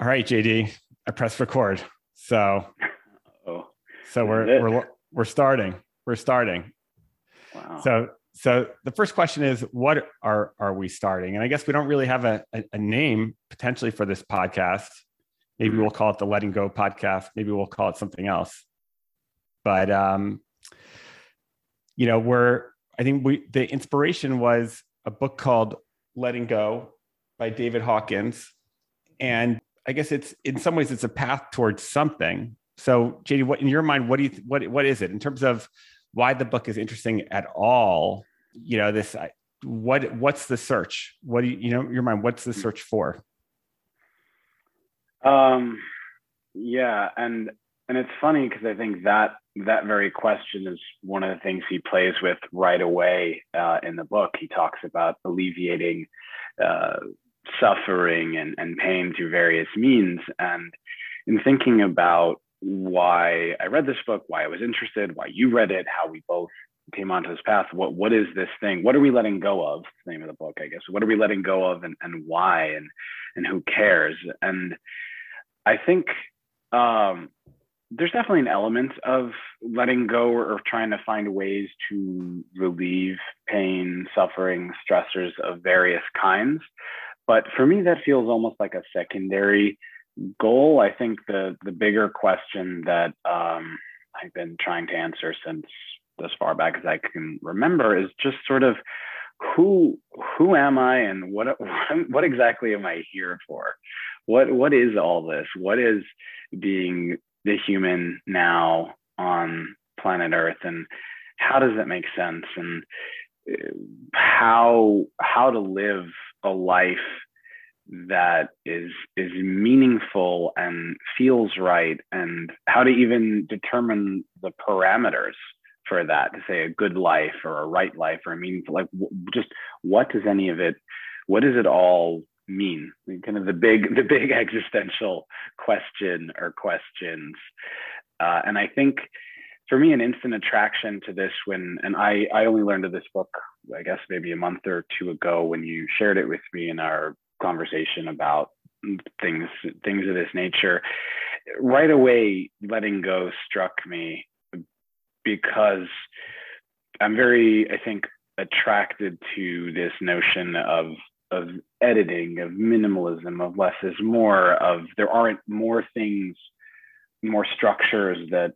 All right, JD, I press record. So, oh, so we're we're we're starting. We're starting. Wow. So, so the first question is, what are are we starting? And I guess we don't really have a, a, a name potentially for this podcast. Maybe Mm-hmm. we'll call it the Letting Go podcast. Maybe we'll call it something else. But um, you know, we're I think we the inspiration was a book called Letting Go by David Hawkins, and I guess it's in some ways it's a path towards something. So, JD, what in your mind, what do you what what is it in terms of why the book is interesting at all? You know, this what what's the search? What do you you know your mind? What's the search for? Um, yeah, and and it's funny because I think that that very question is one of the things he plays with right away uh, in the book. He talks about alleviating uh, suffering and, and pain through various means, and in thinking about why I read this book, why I was interested, why you read it, how we both came onto this path. What what is this thing? What are we letting go of? The name of the book, I guess. What are we letting go of, and and why, and and who cares? And I think um, there's definitely an element of letting go or, or trying to find ways to relieve pain, suffering, stressors of various kinds. But for me, that feels almost like a secondary goal. I think the the bigger question that um, I've been trying to answer since as far back as I can remember is just sort of who who am I and what what exactly am I here for? What what is all this? What is being the human now on planet Earth and how does it make sense and how how to live a life that is is meaningful and feels right and how to even determine the parameters for that to say a good life or a right life or a meaningful like just what does any of it what does it all mean? Kind of the big the big existential question or questions. Uh, and i think for me an instant attraction to this when and i i only learned of this book i guess maybe a month or two ago when you shared it with me in our conversation about things things of this nature. Right away letting go struck me because i'm very i think attracted to this notion of of editing of minimalism of less is more of there aren't more things more structures that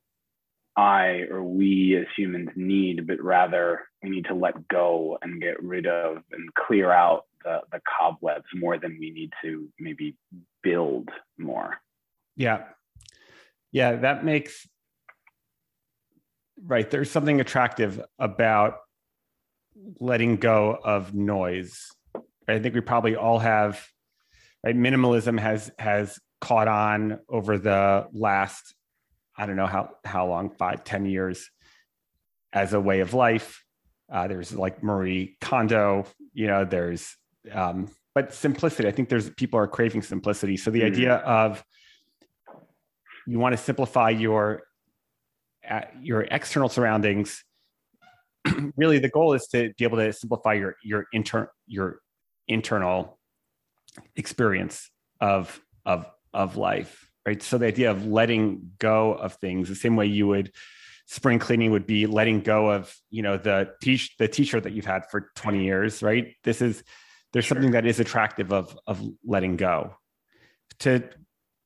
i or we as humans need but rather we need to let go and get rid of and clear out the, the cobwebs more than we need to maybe build more Yeah, yeah, that makes right. There's something attractive about letting go of noise. I think we probably all have. Right, minimalism has has caught on over the last, I don't know how how long, five, ten years, as a way of life. Uh, there's like Marie Kondo, you know. There's, um, but simplicity. I think there's people are craving simplicity. So the Mm. idea of you want to simplify your uh, your external surroundings really the goal is to be able to simplify your your inter your internal experience of of of life right? So the idea of letting go of things the same way you would spring cleaning would be letting go of you know the t the t-shirt that you've had for 20 years right? This is there's Sure. something that is attractive of of letting go. To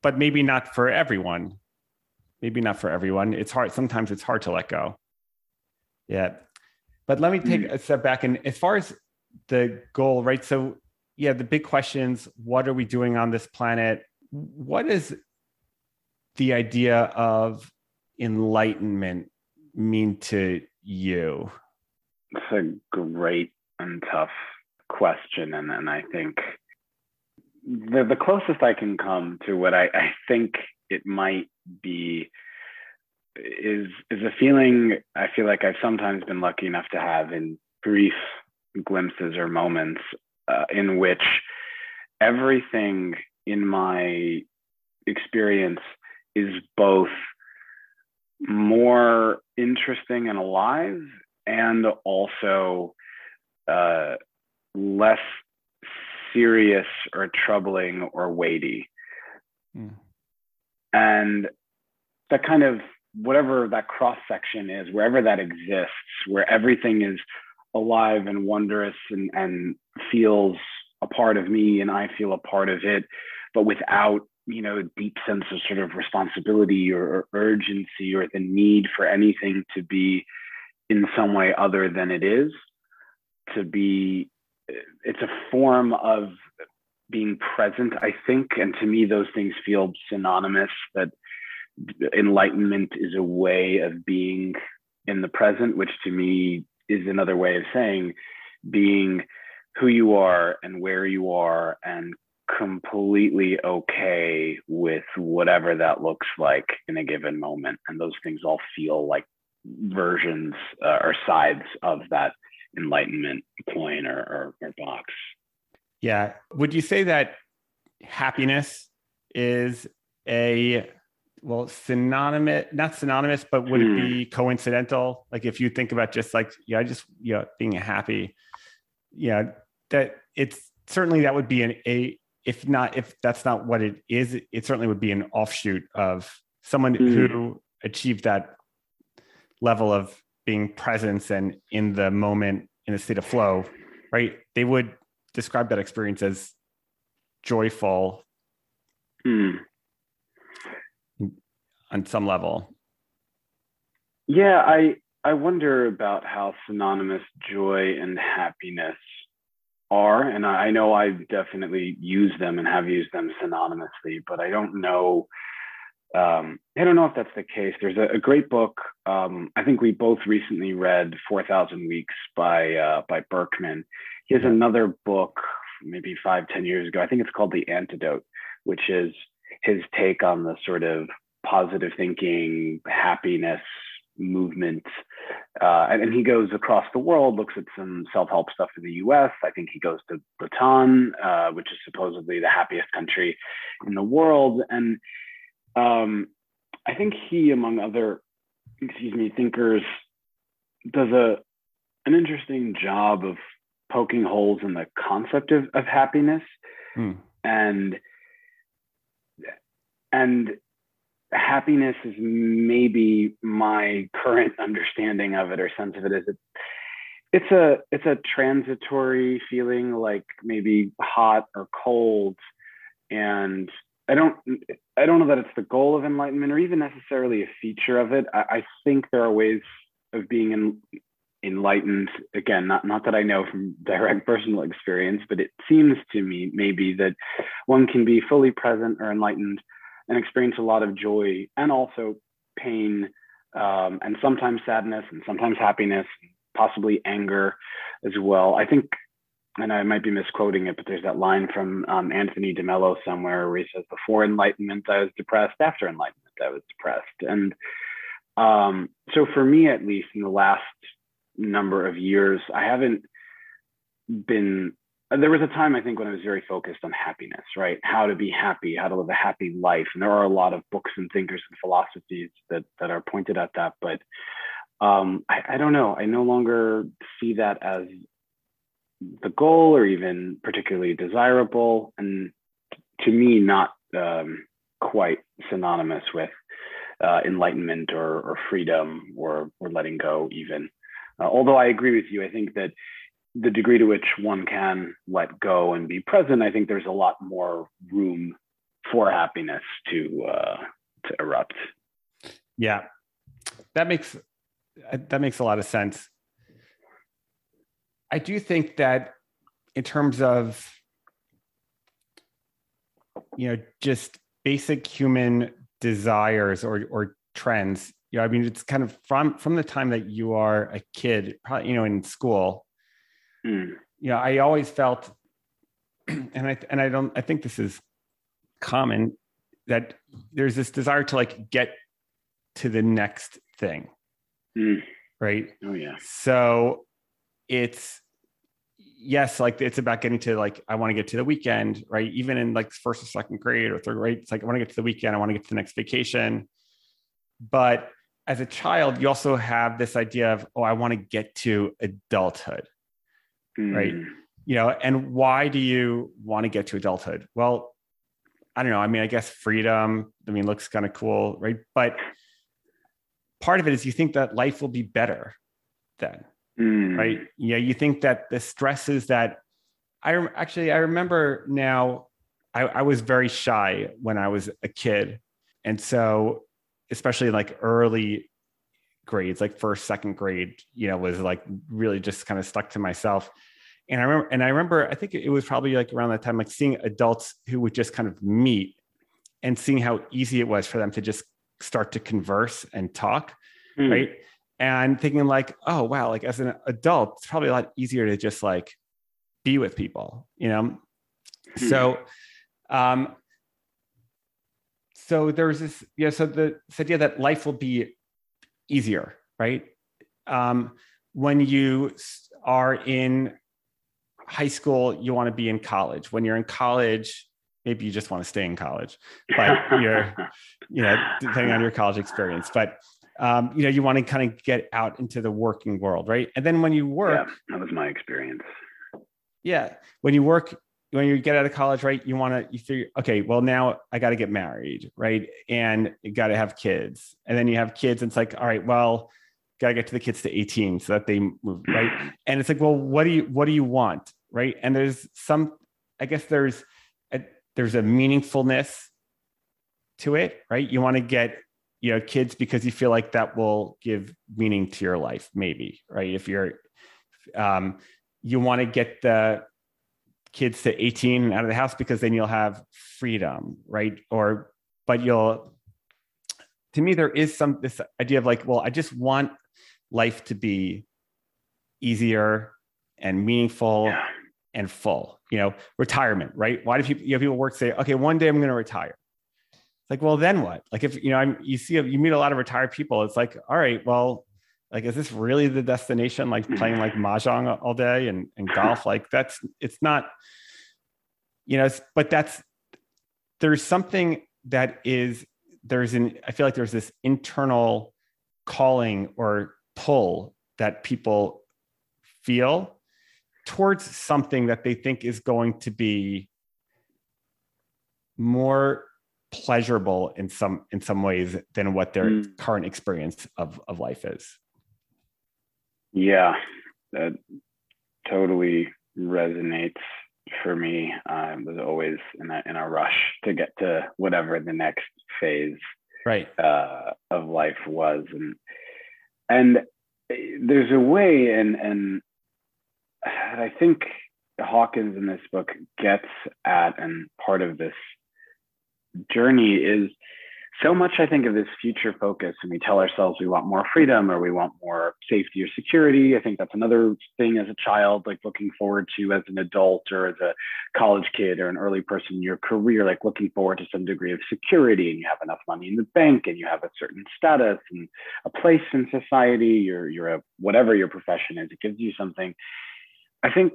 but maybe not for everyone. Maybe not for everyone. It's hard sometimes it's hard to let go. Yeah. But let me take mm. a step back and as far as the goal right? So yeah the big questions what are we doing on this planet? What is the idea of enlightenment mean to you? It's a great and tough question and, and i think the, the closest i can come to what I, I think it might be is is a feeling i feel like i've sometimes been lucky enough to have in brief glimpses or moments uh, in which everything in my experience is both more interesting and alive and also uh, less serious or troubling or weighty. Mm. And that kind of whatever that cross section is, wherever that exists, where everything is alive and wondrous and, and feels a part of me and I feel a part of it, but without you know a deep sense of sort of responsibility or, or urgency or the need for anything to be in some way other than it is to be it's a form of being present i think. And to me those things feel synonymous that enlightenment is a way of being in the present which to me is another way of saying being who you are and where you are and completely okay with whatever that looks like in a given moment. And those things all feel like versions uh, or sides of that enlightenment coin or, or, or box. Yeah. Would you say that happiness is a well synonymous not synonymous but would hmm. it be coincidental? Like if you think about just like yeah just you know being happy yeah that it's certainly that would be an a if not if that's not what it is it certainly would be an offshoot of someone mm. who achieved that level of being presence and in the moment in a state of flow right they would describe that experience as joyful mm. on some level yeah i i wonder about how synonymous joy and happiness are, and I know I definitely use them and have used them synonymously, but I don't know. Um, I don't know if that's the case. There's a, a great book. Um, I think we both recently read Four Thousand Weeks by uh, by Burkeman. He has another book, maybe five, ten years ago. I think it's called The Antidote, which is his take on the sort of positive thinking, happiness movement. Uh, and, and, he goes across the world, looks at some self help stuff in the US. I think he goes to Bhutan, uh, which is supposedly the happiest country in the world. And um, I think he, among other, excuse me, thinkers, does a an interesting job of poking holes in the concept of, of happiness hmm. and and happiness is maybe my current understanding of it or sense of it is it, it's a it's a transitory feeling like maybe hot or cold. And i don't i don't know that it's the goal of enlightenment or even necessarily a feature of it. I, I think there are ways of being in, enlightened. Again not not that i know from direct personal experience but it seems to me maybe that one can be fully present or enlightened and experience a lot of joy and also pain um, and sometimes sadness and sometimes happiness, possibly anger as well. I think, and I might be misquoting it, but there's that line from um, Anthony DeMello somewhere where he says, Before enlightenment, I was depressed. After enlightenment, I was depressed. And um, so for me, at least in the last number of years, I haven't been there was a time I think when I was very focused on happiness, right? How to be happy, how to live a happy life. And there are a lot of books and thinkers and philosophies that that are pointed at that. But um, I, I don't know. I no longer see that as the goal or even particularly desirable. And to me, not um, quite synonymous with uh, enlightenment or, or freedom or, or letting go, even. Uh, although I agree with you, I think that the degree to which one can let go and be present, I think there's a lot more room for happiness to uh, to erupt. Yeah, that makes that makes a lot of sense. I do think that in terms of you know just basic human desires or or trends you know i mean it's kind of from from the time that you are a kid probably you know in school mm. you know, I always felt, and I and I don't, I think this is common that there's this desire to like get to the next thing, mm. right? Oh yeah. So it's yes, like it's about getting to like I want to get to the weekend, right? Even in like first or second grade or third grade, it's like I want to get to the weekend, I want to get to the next vacation. But as a child, you also have this idea of, oh, I want to get to adulthood mm. right? You know, and why do you want to get to adulthood? Well, I don't know. I mean, I guess freedom, I mean, looks kind of cool, right? But part of it is you think that life will be better then, mm. right? Yeah, you think that the stresses that I actually, I remember now, I, I was very shy when I was a kid. And so, especially like early grades, like first, second grade, you know, was like really just kind of stuck to myself and I remember, and I remember, I think it was probably like around that time, like seeing adults who would just kind of meet and seeing how easy it was for them to just start to converse and talk, mm. right? And thinking like, oh wow, like as an adult, it's probably a lot easier to just like be with people, you know. Mm. So, um, so there's this, yeah. So the this idea that life will be easier, right? Um, when you are in high school, you want to be in college. When you're in college, maybe you just want to stay in college, but you're, you know, depending on your college experience. But um, you know, you want to kind of get out into the working world, right? And then when you work, yeah, that was my experience. Yeah, when you work, when you get out of college, right? You want to you figure, okay, well now I got to get married, right? And you got to have kids, and then you have kids, and it's like, all right, well, got to get to the kids to 18 so that they move, right? And it's like, well, what do you what do you want? right and there's some i guess there's a, there's a meaningfulness to it right you want to get you know kids because you feel like that will give meaning to your life maybe right if you're um, you want to get the kids to 18 out of the house because then you'll have freedom right or but you'll to me there is some this idea of like well i just want life to be easier and meaningful yeah and full. You know, retirement, right? Why do people, you know, people work say, okay, one day I'm going to retire. It's like, well, then what? Like, if you know, I'm, you see, you meet a lot of retired people. It's like, all right, well, like, is this really the destination? Like playing like mahjong all day and, and golf? Like, that's it's not. You know, but that's there's something that is there's an I feel like there's this internal calling or pull that people feel towards something that they think is going to be more pleasurable in some in some ways than what their mm. current experience of of life is yeah that totally resonates for me. I was always in a in a rush to get to whatever the next phase right. uh, of life was. And and there's a way and and I think Hawkins in this book gets at, and part of this journey is so much, I think, of this future focus, and we tell ourselves we want more freedom or we want more safety or security. I think that's another thing as a child, like looking forward to as an adult or as a college kid or an early person in your career, like looking forward to some degree of security and you have enough money in the bank and you have a certain status and a place in society, you're, you're a whatever your profession is, it gives you something. I think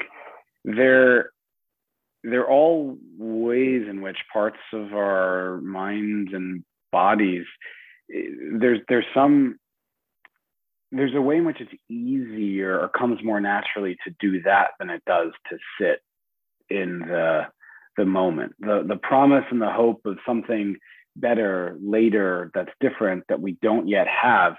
they're they're all ways in which parts of our minds and bodies there's there's some there's a way in which it's easier or comes more naturally to do that than it does to sit in the the moment. The the promise and the hope of something better later that's different that we don't yet have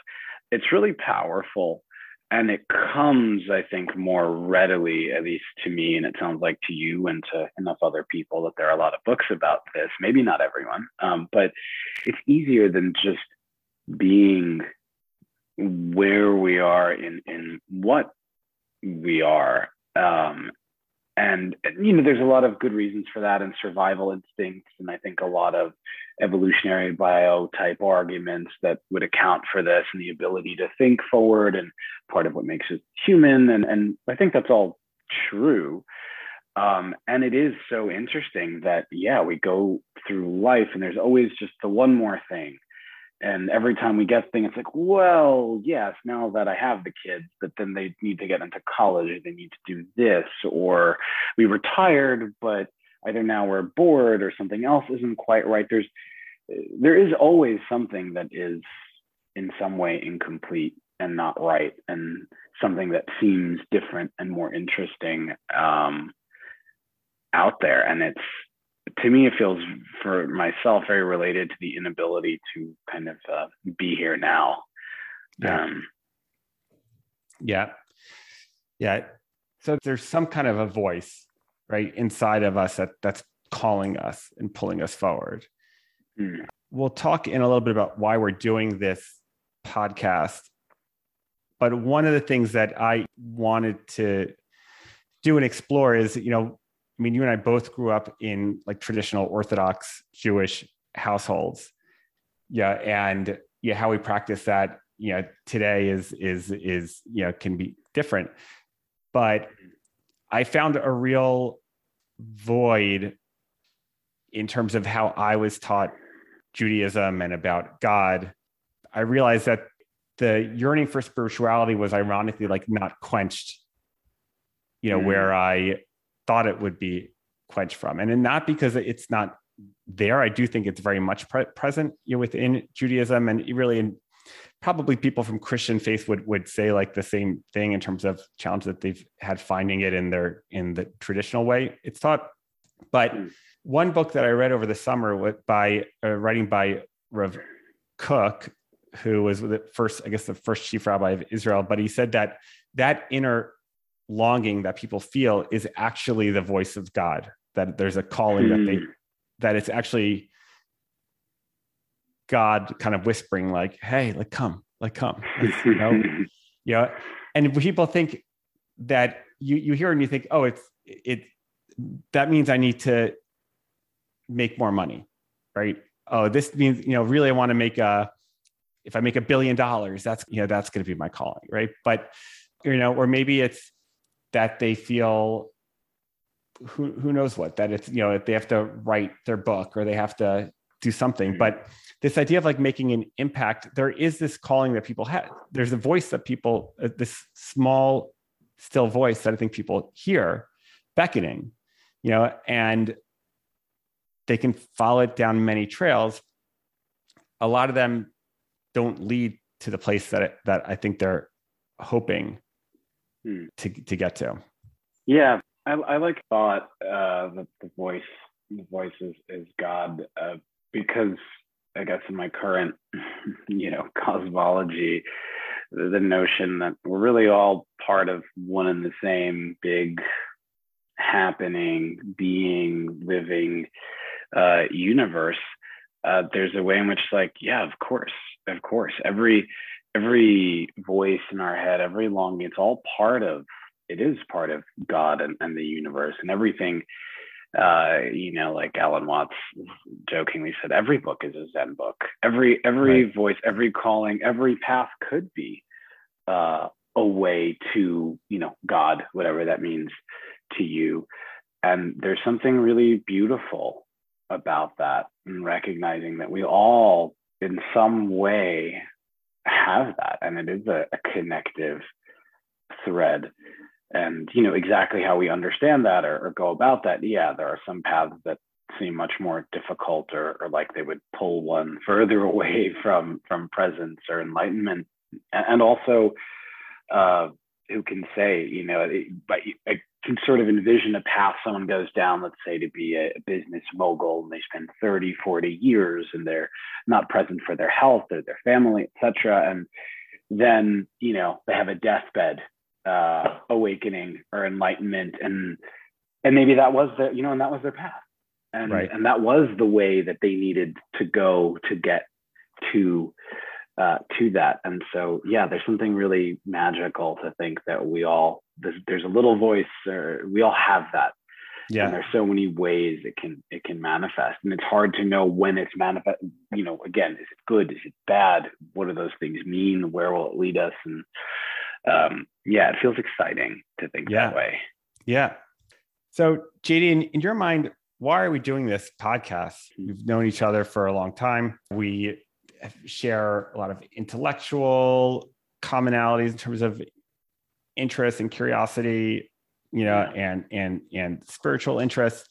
it's really powerful and it comes i think more readily at least to me and it sounds like to you and to enough other people that there are a lot of books about this. Maybe not everyone um, but it's easier than just being where we are in in what we are um, and you know there's a lot of good reasons for that and survival instincts and i think a lot of evolutionary bio type arguments that would account for this and the ability to think forward and part of what makes us human. And and i think that's all true. Um, and it is so interesting that yeah we go through life and there's always just the one more thing and every time we get things, it's like, well, yes, now that I have the kids, but then they need to get into college, or they need to do this, or we retired, but either now we're bored or something else isn't quite right. There's there is always something that is in some way incomplete and not right, and something that seems different and more interesting um, out there. And it's to me, it feels for myself very related to the inability to kind of uh, be here now. Yeah. Um, yeah. Yeah. So there's some kind of a voice, right, inside of us that that's calling us and pulling us forward. Mm. We'll talk in a little bit about why we're doing this podcast. But one of the things that I wanted to do and explore is, you know, I mean, you and I both grew up in like traditional Orthodox Jewish households. Yeah. And yeah, how we practice that, you know, today is is is, you know, can be different. But I found a real void in terms of how I was taught Judaism and about God. I realized that the yearning for spirituality was ironically like not quenched, you know, mm. where I thought it would be quenched from. And, not because it's not there. I do think it's very much pre- present you know, within Judaism and really in probably people from Christian faith would would say like the same thing in terms of challenge that they've had finding it in their in the traditional way it's taught. But hmm. one book that I read over the summer with, by uh, writing by Rav Kook, who was the first, I guess, the first chief rabbi of Israel, but he said that that inner longing that people feel is actually the voice of God. That there's a calling that they hmm. that it's actually God kind of whispering, like, "Hey, like come, like come," you know, yeah. And people think that you you hear and you think, "Oh, it's it." That means I need to make more money, right? Oh, this means you know, really, I want to make a. If I make a billion dollars, that's you know, that's going to be my calling, right? But you know, or maybe it's that they feel who who knows what that it's you know they have to write their book or they have to do something mm-hmm. but this idea of like making an impact there is this calling that people have there's a voice that people uh, this small still voice that i think people hear beckoning you know and they can follow it down many trails a lot of them don't lead to the place that it, that i think they're hoping to to get to. Yeah, I, I like thought uh, that the voice the voice is, is God uh, because I guess in my current you know cosmology, the, the notion that we're really all part of one and the same big happening, being, living uh, universe. Uh, there's a way in which, like, yeah, of course, of course, every every voice in our head, every longing, it's all part of it is part of God and, and the universe and everything. Uh, you know, like Alan Watts jokingly said, every book is a Zen book. Every every right. voice, every calling, every path could be uh, a way to you know God, whatever that means to you. And there's something really beautiful about that, and recognizing that we all, in some way, have that and it is a, a connective thread. And you know exactly how we understand that or, or, go about that yeah there are some paths that seem much more difficult or, or, like they would pull one further away from from presence or enlightenment. And also uh, who can say you know but I can sort of envision a path someone goes down let's say to be a business mogul and they spend 30 40 years and they're not present for their health or their family etc and then you know they have a deathbed uh, awakening or enlightenment and and maybe that was the you know and that was their path and right. and that was the way that they needed to go to get to uh, to that. And so, yeah, there's something really magical to think that we all there's, there's a little voice, or we all have that. Yeah. And there's so many ways it can it can manifest, and it's hard to know when it's manifest. You know, again, is it good? Is it bad? What do those things mean? Where will it lead us? And um, yeah, it feels exciting to think yeah. that way. Yeah. So, JD, in, in your mind, why are we doing this podcast? We've known each other for a long time. We share a lot of intellectual commonalities in terms of interest and curiosity, you know, and and and spiritual interests.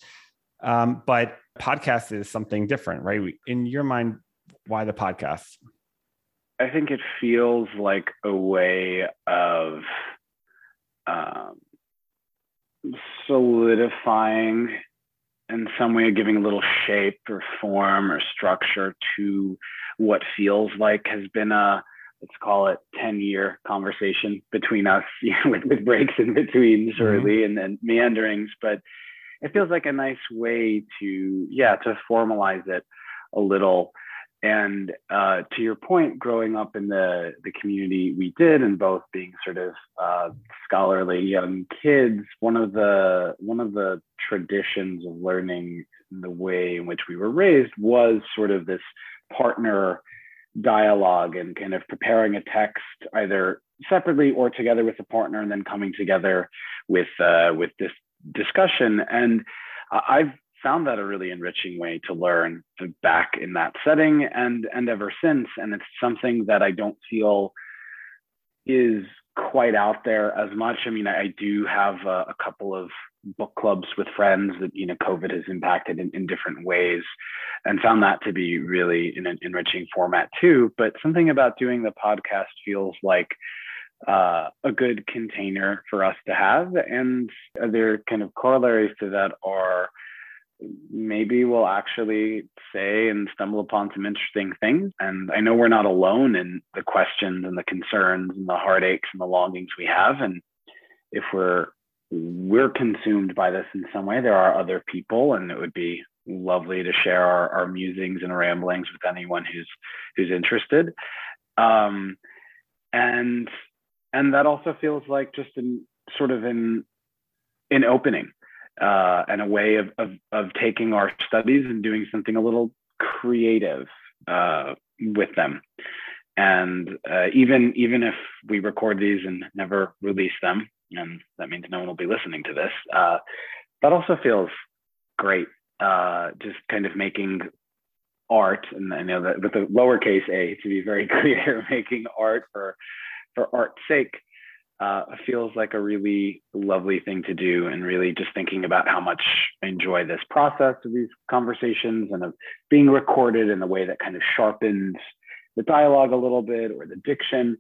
Um, but podcast is something different, right? In your mind, why the podcast? I think it feels like a way of um, solidifying in some way giving a little shape or form or structure to what feels like has been a let's call it 10 year conversation between us you know, with, with breaks in between surely mm-hmm. and then meanderings but it feels like a nice way to yeah to formalize it a little and uh, to your point, growing up in the, the community we did, and both being sort of uh, scholarly young kids, one of the one of the traditions of learning the way in which we were raised was sort of this partner dialogue and kind of preparing a text either separately or together with a partner, and then coming together with uh, with this discussion. And I've found that a really enriching way to learn back in that setting and and ever since. And it's something that i don't feel is quite out there as much. I mean i, do have a, a, couple of book clubs with friends that you know covid has impacted in, in different ways and found that to be really an enriching format too. But something about doing the podcast feels like uh, a good container for us to have. And other kind of corollaries to that are maybe we'll actually say and stumble upon some interesting things. And I know we're not alone in the questions and the concerns and the heartaches and the longings we have. And if we're we're consumed by this in some way, there are other people, and it would be lovely to share our, our musings and ramblings with anyone who's who's interested. Um, and and that also feels like just in sort of in in opening uh, and a way of, of, of taking our studies and doing something a little creative uh, with them. And uh, even even if we record these and never release them, and that means no one will be listening to this, uh, that also feels great. Uh, just kind of making art, and I know that with the lowercase a to be very clear, making art for for art's sake uh, feels like a really lovely thing to do and really just thinking about how much I enjoy this process of these conversations and of being recorded in a way that kind of sharpens the dialogue a little bit or the diction.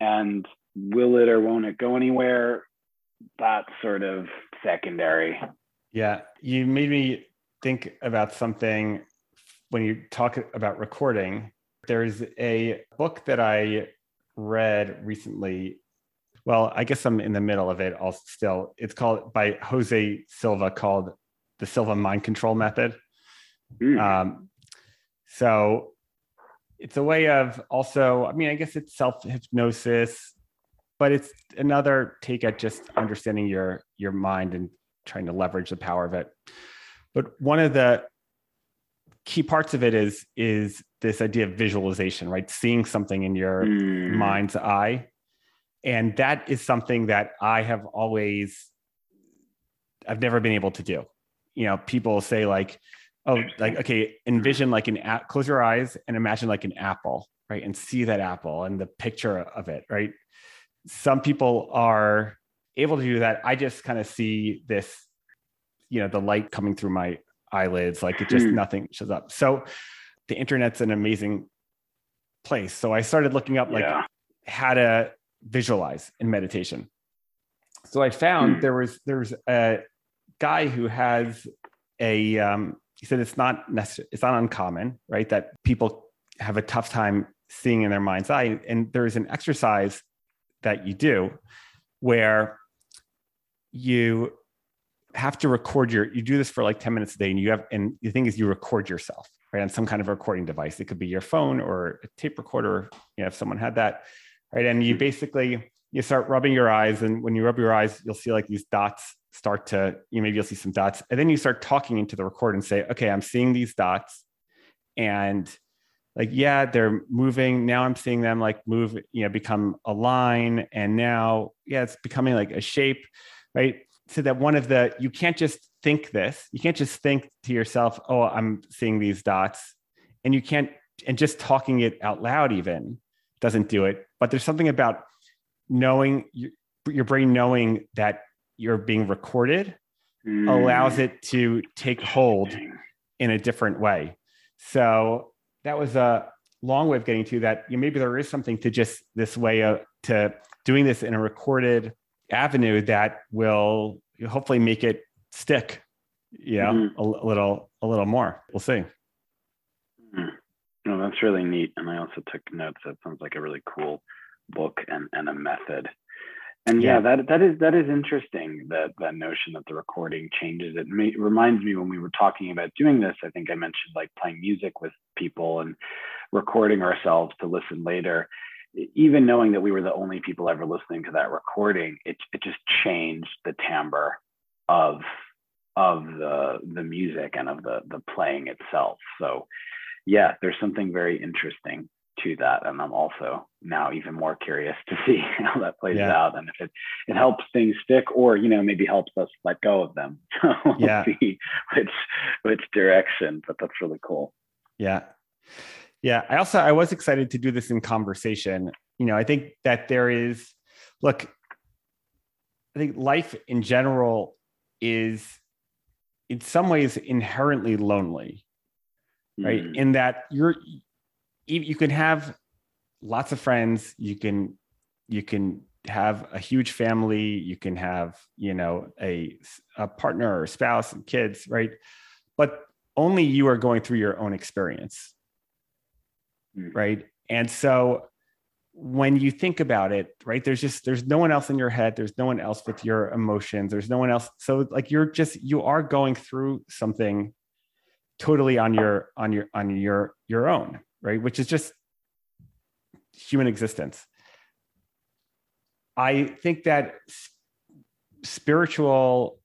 And will it or won't it go anywhere? That's sort of secondary. Yeah you made me think about something when you talk about recording. There's a book that i read recently well, I guess I'm in the middle of it. I'll still. It's called by Jose Silva called the Silva Mind Control Method. Mm. Um, so it's a way of also. I mean, I guess it's self hypnosis, but it's another take at just understanding your your mind and trying to leverage the power of it. But one of the key parts of it is is this idea of visualization, right? Seeing something in your mm. mind's eye and that is something that i have always i've never been able to do. You know people say like oh like okay envision like an app close your eyes and imagine like an apple right? And see that apple and the picture of it right? Some people are able to do that. I just kind of see this you know the light coming through my eyelids like it just mm. nothing shows up. So the internet's an amazing place. So i started looking up like yeah. how to visualize in meditation. So I found mm. there was there's a guy who has a um, he said it's not necessary, it's not uncommon, right? That people have a tough time seeing in their mind's eye. And there's an exercise that you do where you have to record your you do this for like 10 minutes a day and you have and the thing is you record yourself right on some kind of recording device it could be your phone or a tape recorder you know if someone had that right? And you basically you start rubbing your eyes, and when you rub your eyes, you'll see like these dots start to you maybe you'll see some dots, and then you start talking into the record and say, okay, I'm seeing these dots, and like yeah, they're moving. Now I'm seeing them like move, you know, become a line, and now yeah, it's becoming like a shape, right? So that one of the you can't just think this, you can't just think to yourself, oh, I'm seeing these dots, and you can't and just talking it out loud even doesn't do it. But there's something about knowing your, your brain knowing that you're being recorded mm. allows it to take hold in a different way. So that was a long way of getting to that. You know, maybe there is something to just this way of to doing this in a recorded avenue that will hopefully make it stick yeah mm-hmm. a, a, little a little more we'll see mm. No that's really neat and i also took notes that sounds like a really cool book and, and a method and yeah. yeah, that that is that is interesting that that notion that the recording changes it. May, reminds me when we were talking about doing this. I think I mentioned like playing music with people and recording ourselves to listen later. Even knowing that we were the only people ever listening to that recording, it it just changed the timbre of of the the music and of the the playing itself. So yeah, there's something very interesting to that. And I'm also now even more curious to see how that plays yeah. out and if it, it helps things stick or, you know, maybe helps us let go of them. So we'll yeah. see which which direction, but that's really cool. Yeah. Yeah. I also I was excited to do this in conversation. You know, I think that there is look, I think life in general is in some ways inherently lonely right? Mm. in that you're you can have lots of friends. You can you can have a huge family. You can have you know a, a partner or spouse and kids right? But only you are going through your own experience mm. right? And so when you think about it right there's just there's no one else in your head. There's no one else with your emotions. There's no one else. So like you're just you are going through something totally on your on your on your your own right? Which is just human existence. I think that spiritual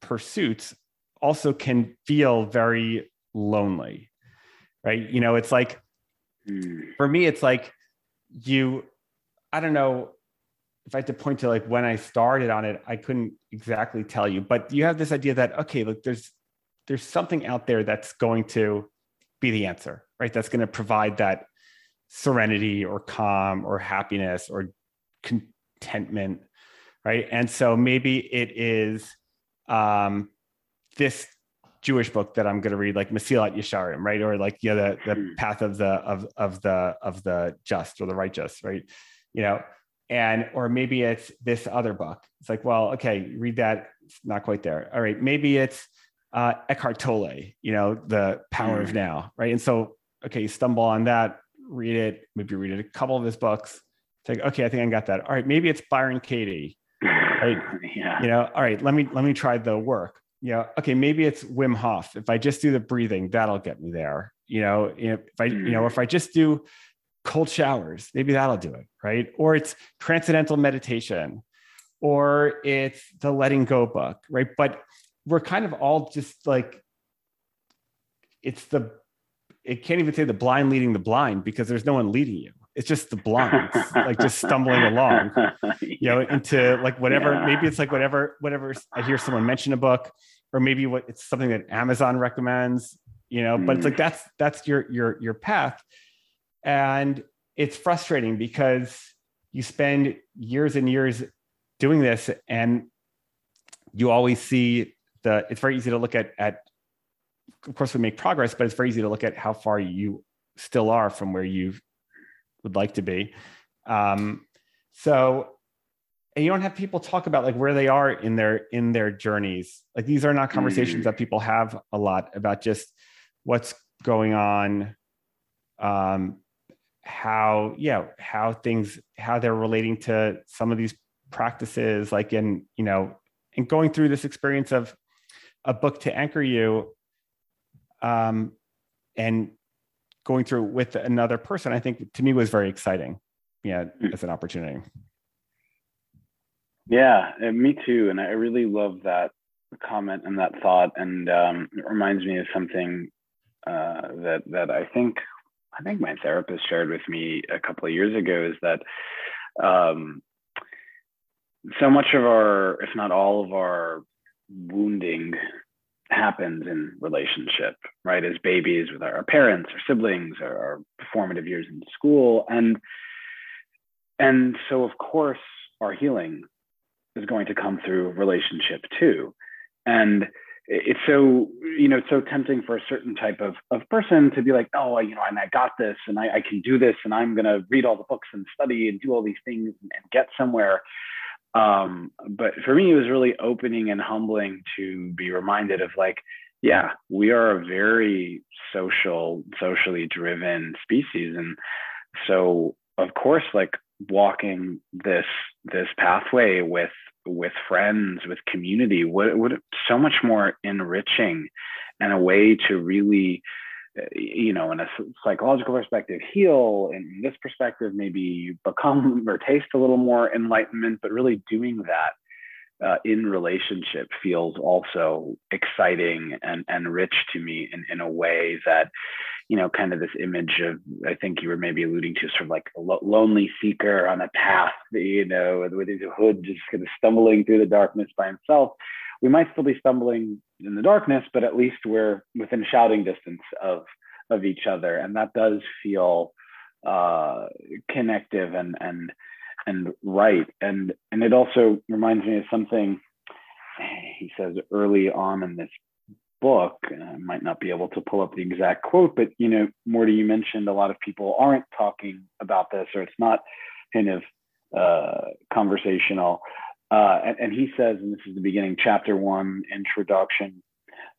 pursuits also can feel very lonely, right? You know, it's like, hmm. for me, it's like you, I don't know if I had to point to like when I started on it, I couldn't exactly tell you, but you have this idea that, okay, look, there's, there's something out there that's going to be the answer, right? That's going to provide that serenity or calm or happiness or contentment, right? And so maybe it is um, this Jewish book that I'm going to read, like Masilat Yesharim, right? Or like yeah, the the hmm. path of the of of the of the just or the righteous, right? You know, and or maybe it's this other book. It's like, well, okay, read that. It's not quite there. All right, maybe it's uh, Eckhart Tolle, you know, the Power mm. of Now, right? And so okay, you stumble on that, read it, maybe read it a couple of his books. It's like, okay, I think I got that. All right, maybe it's Byron Katie. Right? yeah. You know, all right, let me let me try the work. Yeah. Okay, maybe it's Wim Hof. If I just do the breathing, that'll get me there. You know, if I, you know, if I just do cold showers, maybe that'll do it, right? Or it's transcendental meditation, or it's the letting go book, right? But we're kind of all just like it's the it can't even say the blind leading the blind because there's no one leading you. It's just the blinds like just stumbling along, you know, into like whatever. Yeah. Maybe it's like whatever, whatever. I hear someone mention a book, or maybe what it's something that Amazon recommends, you know. Mm. But it's like mm. that's that's your your your path, and it's frustrating because you spend years and years doing this, and you always see the. It's very easy to look at at of course we make progress but it's very easy to look at how far you still are from where you would like to be um, so and you don't have people talk about like where they are in their in their journeys like these are not conversations mm. that people have a lot about just what's going on um how yeah how things how they're relating to some of these practices like in you know and going through this experience of a book to anchor you um, and going through with another person, I think to me was very exciting. Yeah, hmm. as an opportunity. Yeah, me too. And I really love that comment and that thought. And um, it reminds me of something uh, that that I think I think my therapist shared with me a couple of years ago is that um, so much of our, if not all of our wounding happens in relationship, right? As babies with our parents or siblings or our formative years in school. And and so of course our healing is going to come through relationship too. And it's so, you know, it's so tempting for a certain type of, of person to be like, oh, you know, and I got this and I, I can do this and I'm gonna read all the books and study and do all these things and, and get somewhere. Um, but for me, it was really opening and humbling to be reminded of like, yeah, we are a very social, socially driven species. And so of course, like walking this this pathway with with friends, with community, would would so much more enriching and a way to really you know, in a psychological perspective, heal. In this perspective, maybe become or taste a little more enlightenment, but really doing that uh, in relationship feels also exciting and, and rich to me in, in a way that, you know, kind of this image of, I think you were maybe alluding to sort of like a lo- lonely seeker on a path, you know, with his hood just kind of stumbling through the darkness by himself we might still be stumbling in the darkness, but at least we're within shouting distance of of each other, and that does feel uh, connective and and and right. And and it also reminds me of something he says early on in this book. I might not be able to pull up the exact quote, but you know, Morty, you mentioned a lot of people aren't talking about this, or it's not kind of uh, conversational. Uh, and, and, he says, and this is the beginning, chapter one, introduction.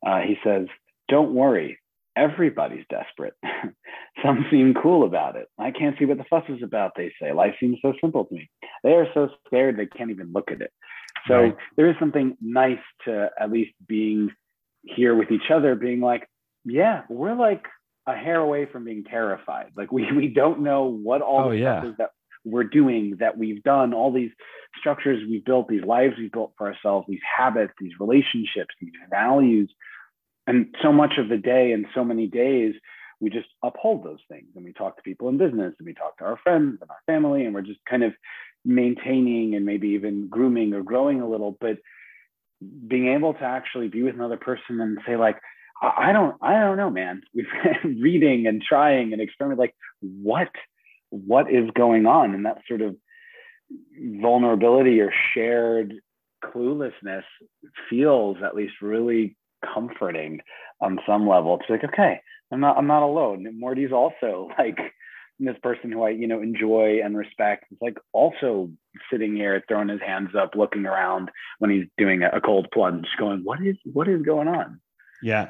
Uh, he says, "Don't worry, everybody's desperate. Some seem cool about it. I can't see what the fuss is about." They say, "Life seems so simple to me." They are so scared they can't even look at it. So right. there is something nice to at least being here with each other, being like, "Yeah, we're like." a hair away from being terrified. Like we we don't know what all oh, the yeah. stuff is that we're doing, that we've done, all these structures we've built, these lives we've built for ourselves, these habits, these relationships, these values. And so much of the day and so many days, we just uphold those things. And we talk to people in business and we talk to our friends and our family and we're just kind of maintaining and maybe even grooming or growing a little. But being able to actually be with another person and say like i don't i don't know man. We've been reading and trying and experimenting like what what is going on and that sort of vulnerability or shared cluelessness feels at least really comforting on some level. It's like okay i'm not i'm not alone. Morty's also like this person who i you know enjoy and respect is like also sitting here throwing his hands up looking around when he's doing a cold plunge going what is what is going on yeah.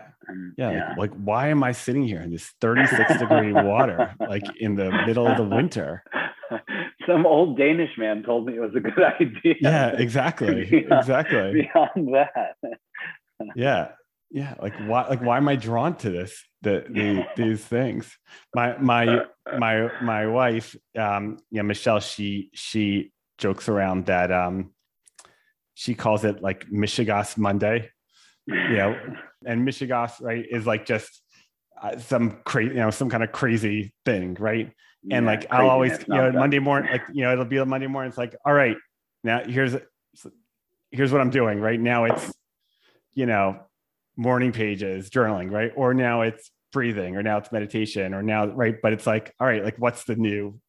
yeah. yeah. Like, like, why am I sitting here in this 36 degree water, like in the middle of the winter? Some old Danish man told me it was a good idea. Yeah, exactly. Beyond, exactly. Beyond that. yeah. Yeah. Like why like why am I drawn to this? The, the these things. My my my my wife, um, yeah, Michelle, she she jokes around that um she calls it like Mishegas Monday you know, and Mishegas, right, is like just uh, some crazy, you know, some kind of crazy thing, right? And like I'll always, you know, Monday morning, like you know, it'll be a Monday morning. It's like, all right, now here's here's what I'm doing right now. It's you know, morning pages, journaling, right? Or now it's breathing, or now it's meditation, or now right. But it's like, all right, like what's the new,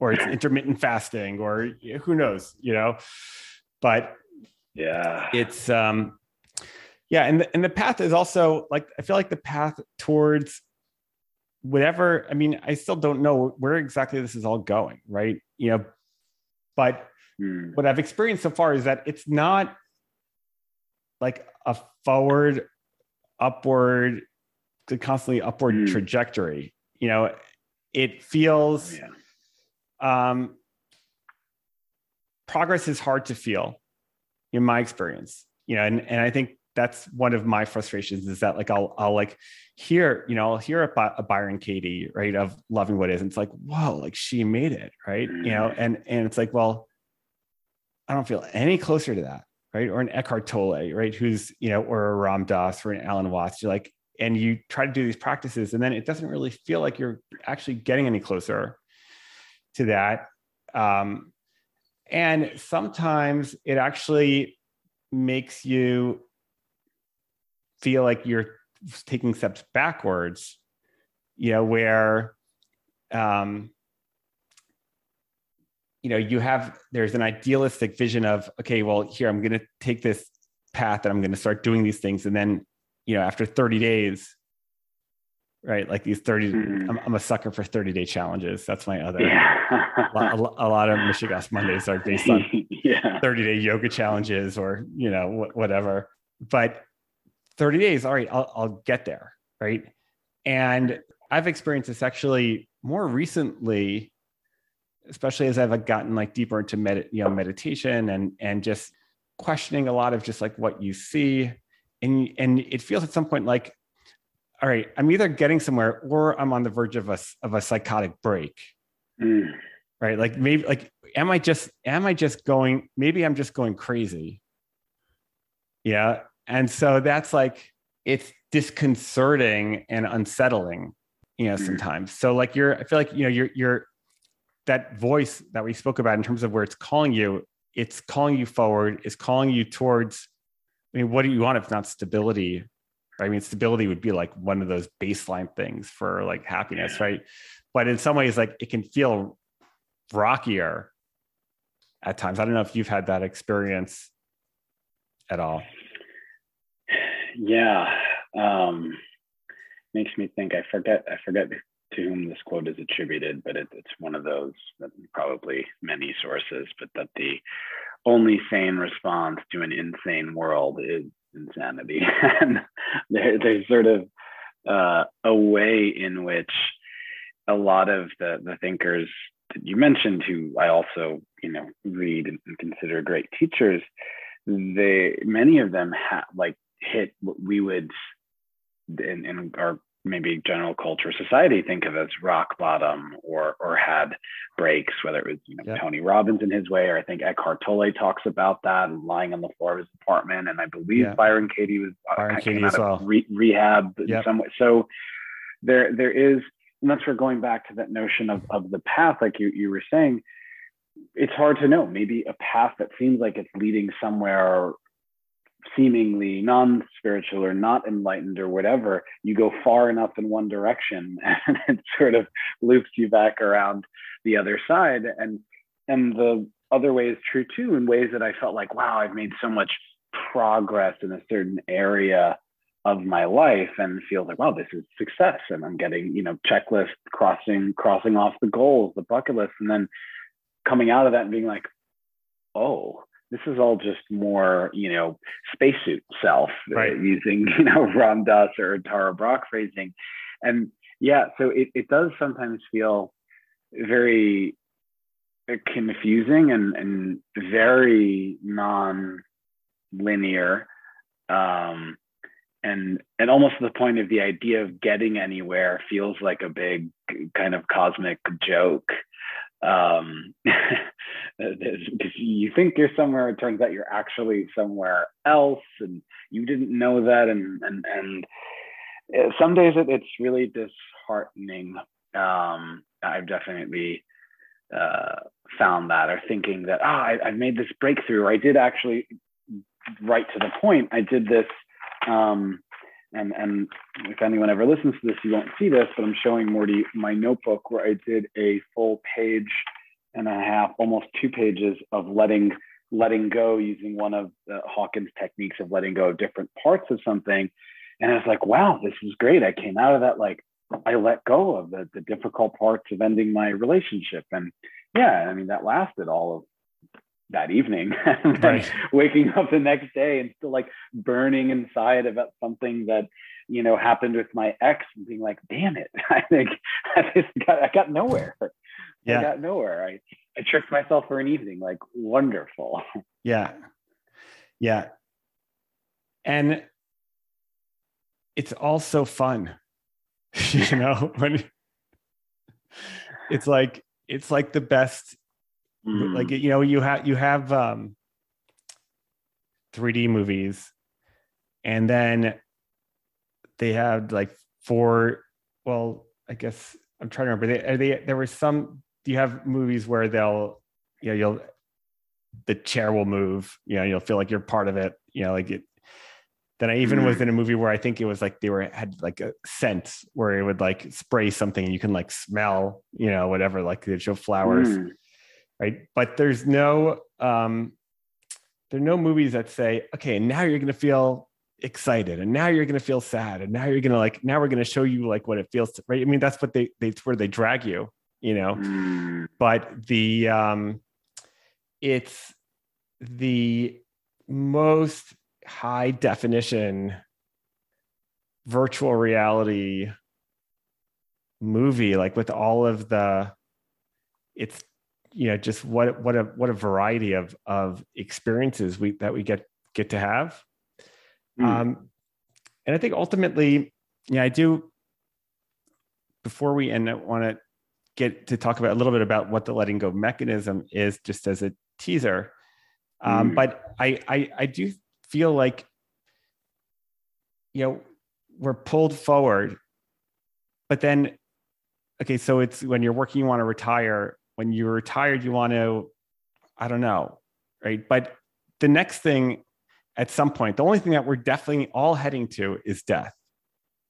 or it's intermittent fasting, or who knows, you know? But yeah, it's um yeah and the, and the path is also like i feel like the path towards whatever i mean i still don't know where exactly this is all going right you know but mm. what i've experienced so far is that it's not like a forward upward constantly upward mm. trajectory you know it feels oh, yeah. um progress is hard to feel in my experience you know and, and i think that's one of my frustrations is that like I'll I'll like hear you know I'll hear a, a Byron Katie right of loving what is and it's like whoa like she made it right you know mm. and and it's like well I don't feel any closer to that right or an Eckhart Tolle right who's you know or a Ram Dass or an Alan Watts you're like and you try to do these practices and then it doesn't really feel like you're actually getting any closer to that um, and sometimes it actually makes you feel like you're taking steps backwards, you know, where, um, you know, you have, there's an idealistic vision of, okay, well, here, I'm going to take this path and I'm going to start doing these things. And then, you know, after 30 days, right? Like these 30, mm. I'm, I'm, a sucker for 30 day challenges. That's my other, yeah. a, lot, a, lot of Mishigas Mondays are based on yeah. 30 day yoga challenges or, you know, whatever. But 30 days, all right, I'll, I'll get there. Right. And I've experienced this actually more recently, especially as I've gotten like deeper into med, you know, meditation and, and just questioning a lot of just like what you see. And, and it feels at some point like all right, I'm either getting somewhere or I'm on the verge of a of a psychotic break. Mm. Right? Like maybe like am I just am I just going maybe I'm just going crazy. Yeah. And so that's like it's disconcerting and unsettling, you know, mm. sometimes. So like you're I feel like you know you're you're that voice that we spoke about in terms of where it's calling you, it's calling you forward, it's calling you towards I mean, what do you want if not stability I mean, stability would be like one of those baseline things for like happiness, right? But in some ways, like it can feel rockier at times. I don't know if you've had that experience at all. Yeah. Um, makes me think I forget I forget to whom this quote is attributed, but it, it's one of those probably many sources, but that the only sane response to an insane world is insanity. and there, there's sort of uh, a way in which a lot of the, the thinkers that you mentioned, who I also, you know, read and consider great teachers, they many of them have like hit what we would in, in our maybe general culture society think of as rock bottom or or had breaks whether it was you know tony robbins in his way or i think eckhart tolle talks about that and lying on the floor of his apartment and i believe byron katie was uh, byron katie as well. Re- rehab yep. in some way so there there is and that's where going back to that notion of of the path like you you were saying it's hard to know maybe a path that seems like it's leading somewhere seemingly non-spiritual or not enlightened or whatever you go far enough in one direction and it sort of loops you back around the other side. And and the other way is true too in ways that i felt like wow i've made so much progress in a certain area of my life and feel like wow this is success. And i'm getting you know checklist crossing crossing off the goals the bucket list and then coming out of that and being like oh this is all just more, you know, spacesuit self, uh, right. uh, using, you know, Ram Dass or Tara Brach phrasing. And yeah, so it, it does sometimes feel very uh, confusing and, and very non-linear. Um, and and almost to the point of the idea of getting anywhere feels like a big kind of cosmic joke um, because you think you're somewhere, it turns out you're actually somewhere else, and you didn't know that. And and and uh, some days it, it's really disheartening. Um, I've definitely uh, found that, or thinking that ah, I, I made this breakthrough, or I did actually, right to the point, I did this. Um, and and if anyone ever listens to this, you won't see this, but I'm showing Morty my notebook where I did a full page and a half, almost two pages of letting letting go using one of Hawkins' techniques of letting go of different parts of something. And I was like, wow, this is great. I came out of that like I let go of the, the difficult parts of ending my relationship. And yeah, I mean that lasted all of that evening and right. waking up the next day and still like burning inside about something that you know happened with my ex and being like damn it. I think i just got i got nowhere. Yeah. i got nowhere. I i tricked myself for an evening like wonderful. Yeah. Yeah. And it's all so fun you know when it's like it's like the best Mm. Like you know, you have you have um 3D movies, and then they had like four. Well, I guess I'm trying to remember. They, are they there were some. You have movies where they'll, you know, you'll the chair will move. You know, you'll feel like you're part of it. You know, like it. Then I even mm. was in a movie where I think it was like they were had like a scent where it would like spray something and you can like smell, you know, whatever, like they show flowers. Mm right? But there's no um, there are no movies that say, okay, now you're going to feel excited and now you're going to feel sad and now you're going to like now we're going to show you like what it feels to, right i mean that's what they they where they drag you you know mm. but the um it's the most high definition virtual reality movie like with all of the it's you know just what what a what a variety of of experiences we that we get get to have mm. um and i think ultimately yeah i do before we end i want to get to talk about a little bit about what the letting go mechanism is just as a teaser um, mm. but I, I i do feel like you know we're pulled forward but then okay so it's when you're working you want to retire when you're retired you want to i don't know right? But the next thing at some point the only thing that we're definitely all heading to is death.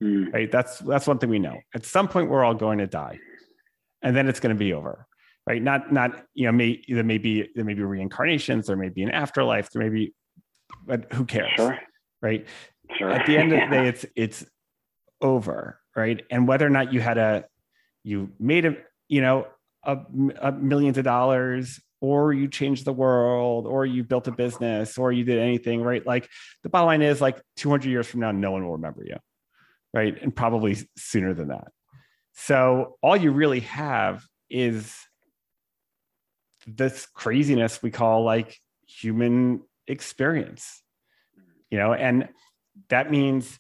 Mm. right? That's that's one thing we know. At some point we're all going to die. And then it's going to be over right? Not not you know may there may be there may be reincarnations there may be an afterlife there may be but who cares sure. right? Sure. at the end of the day it's it's over right? And whether or not you had a you made a you know a, millions of dollars or you changed the world or you built a business or you did anything right? Like the bottom line is like 200 years from now no one will remember you right? And probably sooner than that. So all you really have is this craziness we call like human experience you know? And that means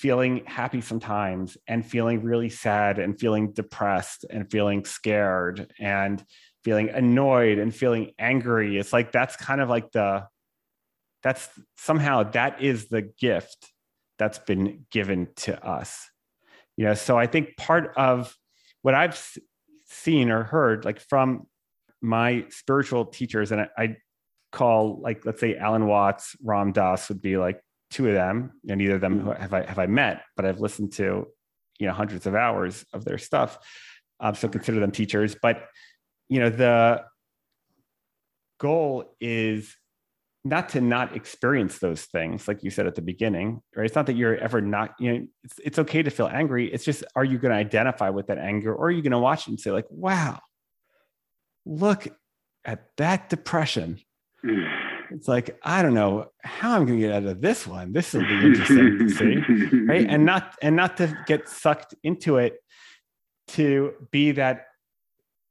feeling happy sometimes and feeling really sad and feeling depressed and feeling scared and feeling annoyed and feeling angry. It's like that's kind of like the that's somehow that is the gift that's been given to us. You know so i think part of what i've seen or heard like from my spiritual teachers and I, I call like let's say alan watts ram dass would be like two of them, and neither of them mm-hmm. have I have I met, but I've listened to you know hundreds of hours of their stuff. Um, so consider them teachers. But you know the goal is not to not experience those things like you said at the beginning right it's not that you're ever not you know it's, it's okay to feel angry it's just are you going to identify with that anger or are you going to watch it and say like wow look at that depression mm it's like i don't know how i'm going to get out of this one. This will be interesting to see? Right? And not and not to get sucked into it to be that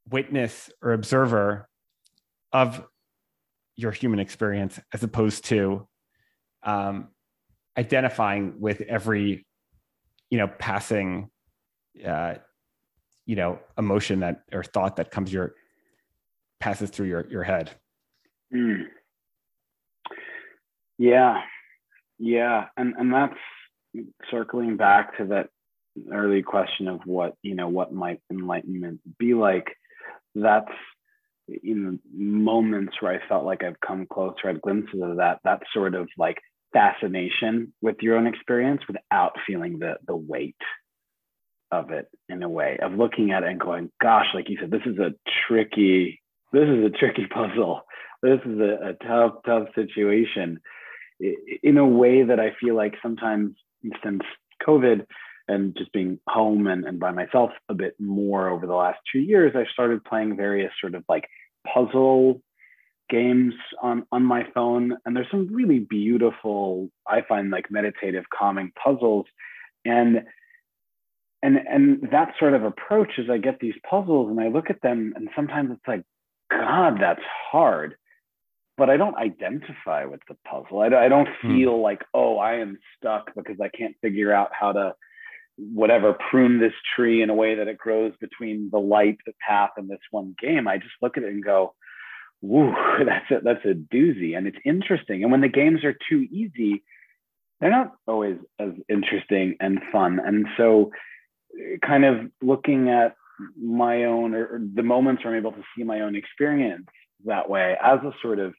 witness or observer of your human experience as opposed to um, identifying with every you know passing uh, you know emotion that or thought that comes your passes through your your head. Mm. Yeah. Yeah. And and that's circling back to that early question of what, you know, what might enlightenment be like. That's know moments where I felt like I've come close closer, had glimpses of that, that sort of like fascination with your own experience without feeling the the weight of it in a way of looking at it and going, gosh, like you said, this is a tricky, this is a tricky puzzle. This is a, a tough, tough situation in a way that I feel like sometimes since COVID and just being home and, and by myself a bit more over the last two years, I started playing various sort of like puzzle games on on my phone. And there's some really beautiful i find like meditative calming puzzles. And and and that sort of approach as i get these puzzles and i look at them and sometimes it's like god that's hard but I don't identify with the puzzle. I, I don't hmm. feel hmm. like, oh, I am stuck because I can't figure out how to whatever prune this tree in a way that it grows between the light the path and this one game. I just look at it and go, "Woo, that's a, that's a doozy," and it's interesting. And when the games are too easy, they're not always as interesting and fun. And so, kind of looking at my own or, or the moments where I'm able to see my own experience that way as a sort of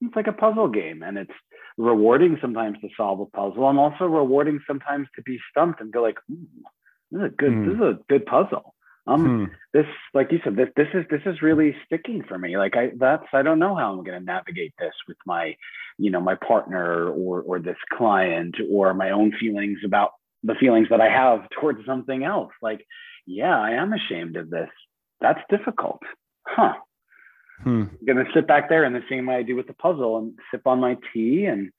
it's like a puzzle game and it's rewarding sometimes to solve a puzzle and also rewarding sometimes to be stumped and go like this is a good mm. this is a good puzzle. Um hmm. this like you said this this is this is really sticking for me. Like i that's i don't know how i'm going to navigate this with my you know my partner or or this client or my own feelings about the feelings that i have towards something else. Like yeah i am ashamed of this. That's difficult. Huh hmm. i'm going to sit back there in the same way i do with the puzzle and sip on my tea and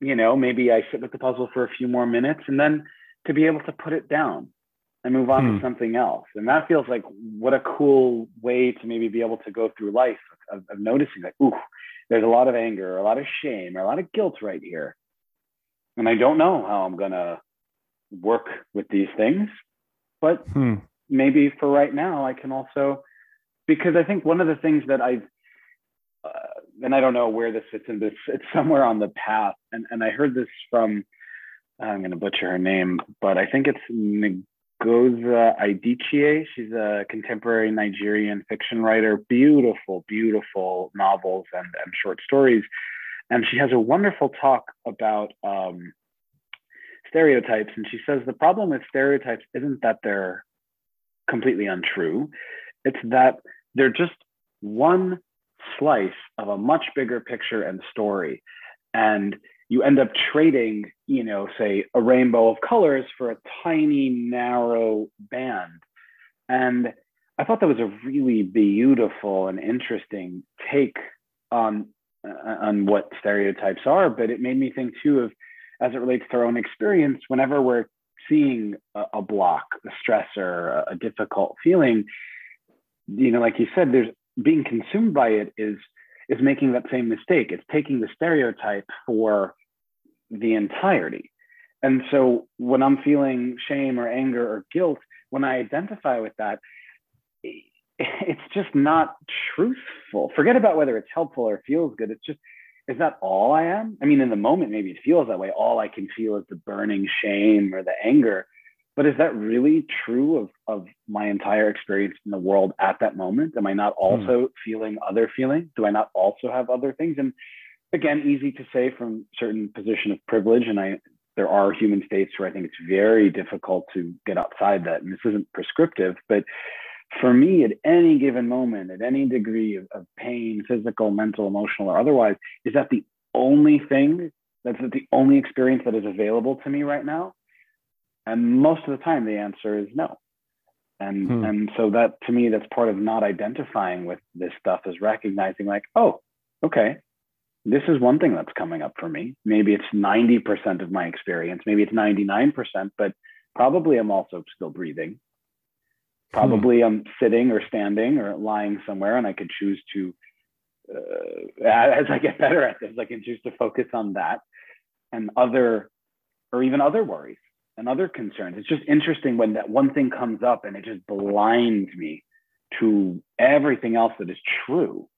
you know maybe i sit with the puzzle for a few more minutes and then to be able to put it down and move on hmm. to something else. And that feels like what a cool way to maybe be able to go through life of, of noticing like, ooh, there's a lot of anger, a lot of shame, or a lot of guilt right here. And I don't know how I'm gonna work with these things, but hmm. maybe for right now I can also, because I think one of the things that I've, uh, and I don't know where this fits in, but it's somewhere on the path. And, and I heard this from, I'm going to butcher her name, but I think it's Ngozi Adichie. She's a contemporary Nigerian fiction writer, beautiful, beautiful novels and, and short stories. And she has a wonderful talk about um, stereotypes. And she says the problem with stereotypes isn't that they're completely untrue, it's that they're just one slice of a much bigger picture and story. And you end up trading, you know, say a rainbow of colors for a tiny narrow band. And I thought that was a really beautiful and interesting take on on what stereotypes are. But it made me think too of, as it relates to our own experience, whenever we're seeing a, a block, a stressor, a, a difficult feeling, you know, like you said, there's being consumed by it is is making that same mistake. It's taking the stereotype for the entirety. And so when I'm feeling shame or anger or guilt, when I identify with that, it's just not truthful. Forget about whether it's helpful or feels good. It's just, is that all I am? I mean, in the moment, maybe it feels that way. All I can feel is the burning shame or the anger. But is that really true of, of my entire experience in the world at that moment? Am I not hmm. also hmm. feeling other feelings? Do I not also have other things? And again, easy to say from certain position of privilege. And I there are human states where I think it's very difficult to get outside that. And this isn't prescriptive, but for me, at any given moment, at any degree of, of pain, physical, mental, emotional, or otherwise, is that the only thing that's the only experience that is available to me right now? And most of the time, the answer is no. And hmm. and so that to me, that's part of not identifying with this stuff is recognizing like, oh, okay, this is one thing that's coming up for me. Maybe it's 90% of my experience, maybe it's 99%, but probably I'm also still breathing. Probably hmm. I'm sitting or standing or lying somewhere, and I could choose to, uh, as I get better at this, I can choose to focus on that and other, or even other worries and other concerns. It's just interesting when that one thing comes up and it just blinds me to everything else that is true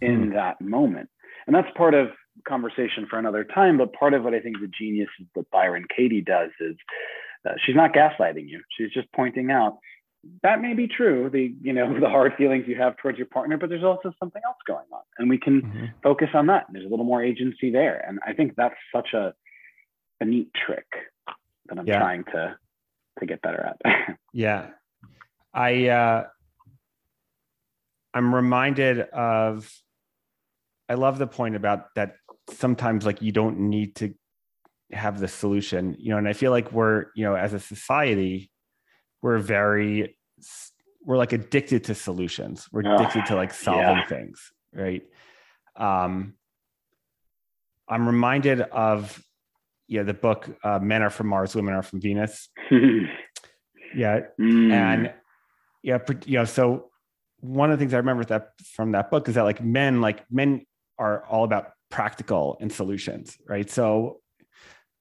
in hmm. that moment. And that's part of conversation for another time. But part of what I think the genius that Byron Katie does is uh, she's not gaslighting you. She's just pointing out that may be true the you know the hard feelings you have towards your partner but there's also something else going on and we can mm-hmm. focus on that there's a little more agency there and i think that's such a a neat trick that I'm yeah. trying to to get better at. yeah. I uh I'm reminded of I love the point about that sometimes like you don't need to have the solution, you know, and I feel like we're, you know, as a society, we're very we're like addicted to solutions. We're addicted to like solving yeah. things, right? Um I'm reminded of yeah, the book uh, "Men Are from Mars, Women Are from Venus." yeah, mm. and yeah, you know, so one of the things I remember that from that book is that like men, like men are all about practical and solutions, right? So,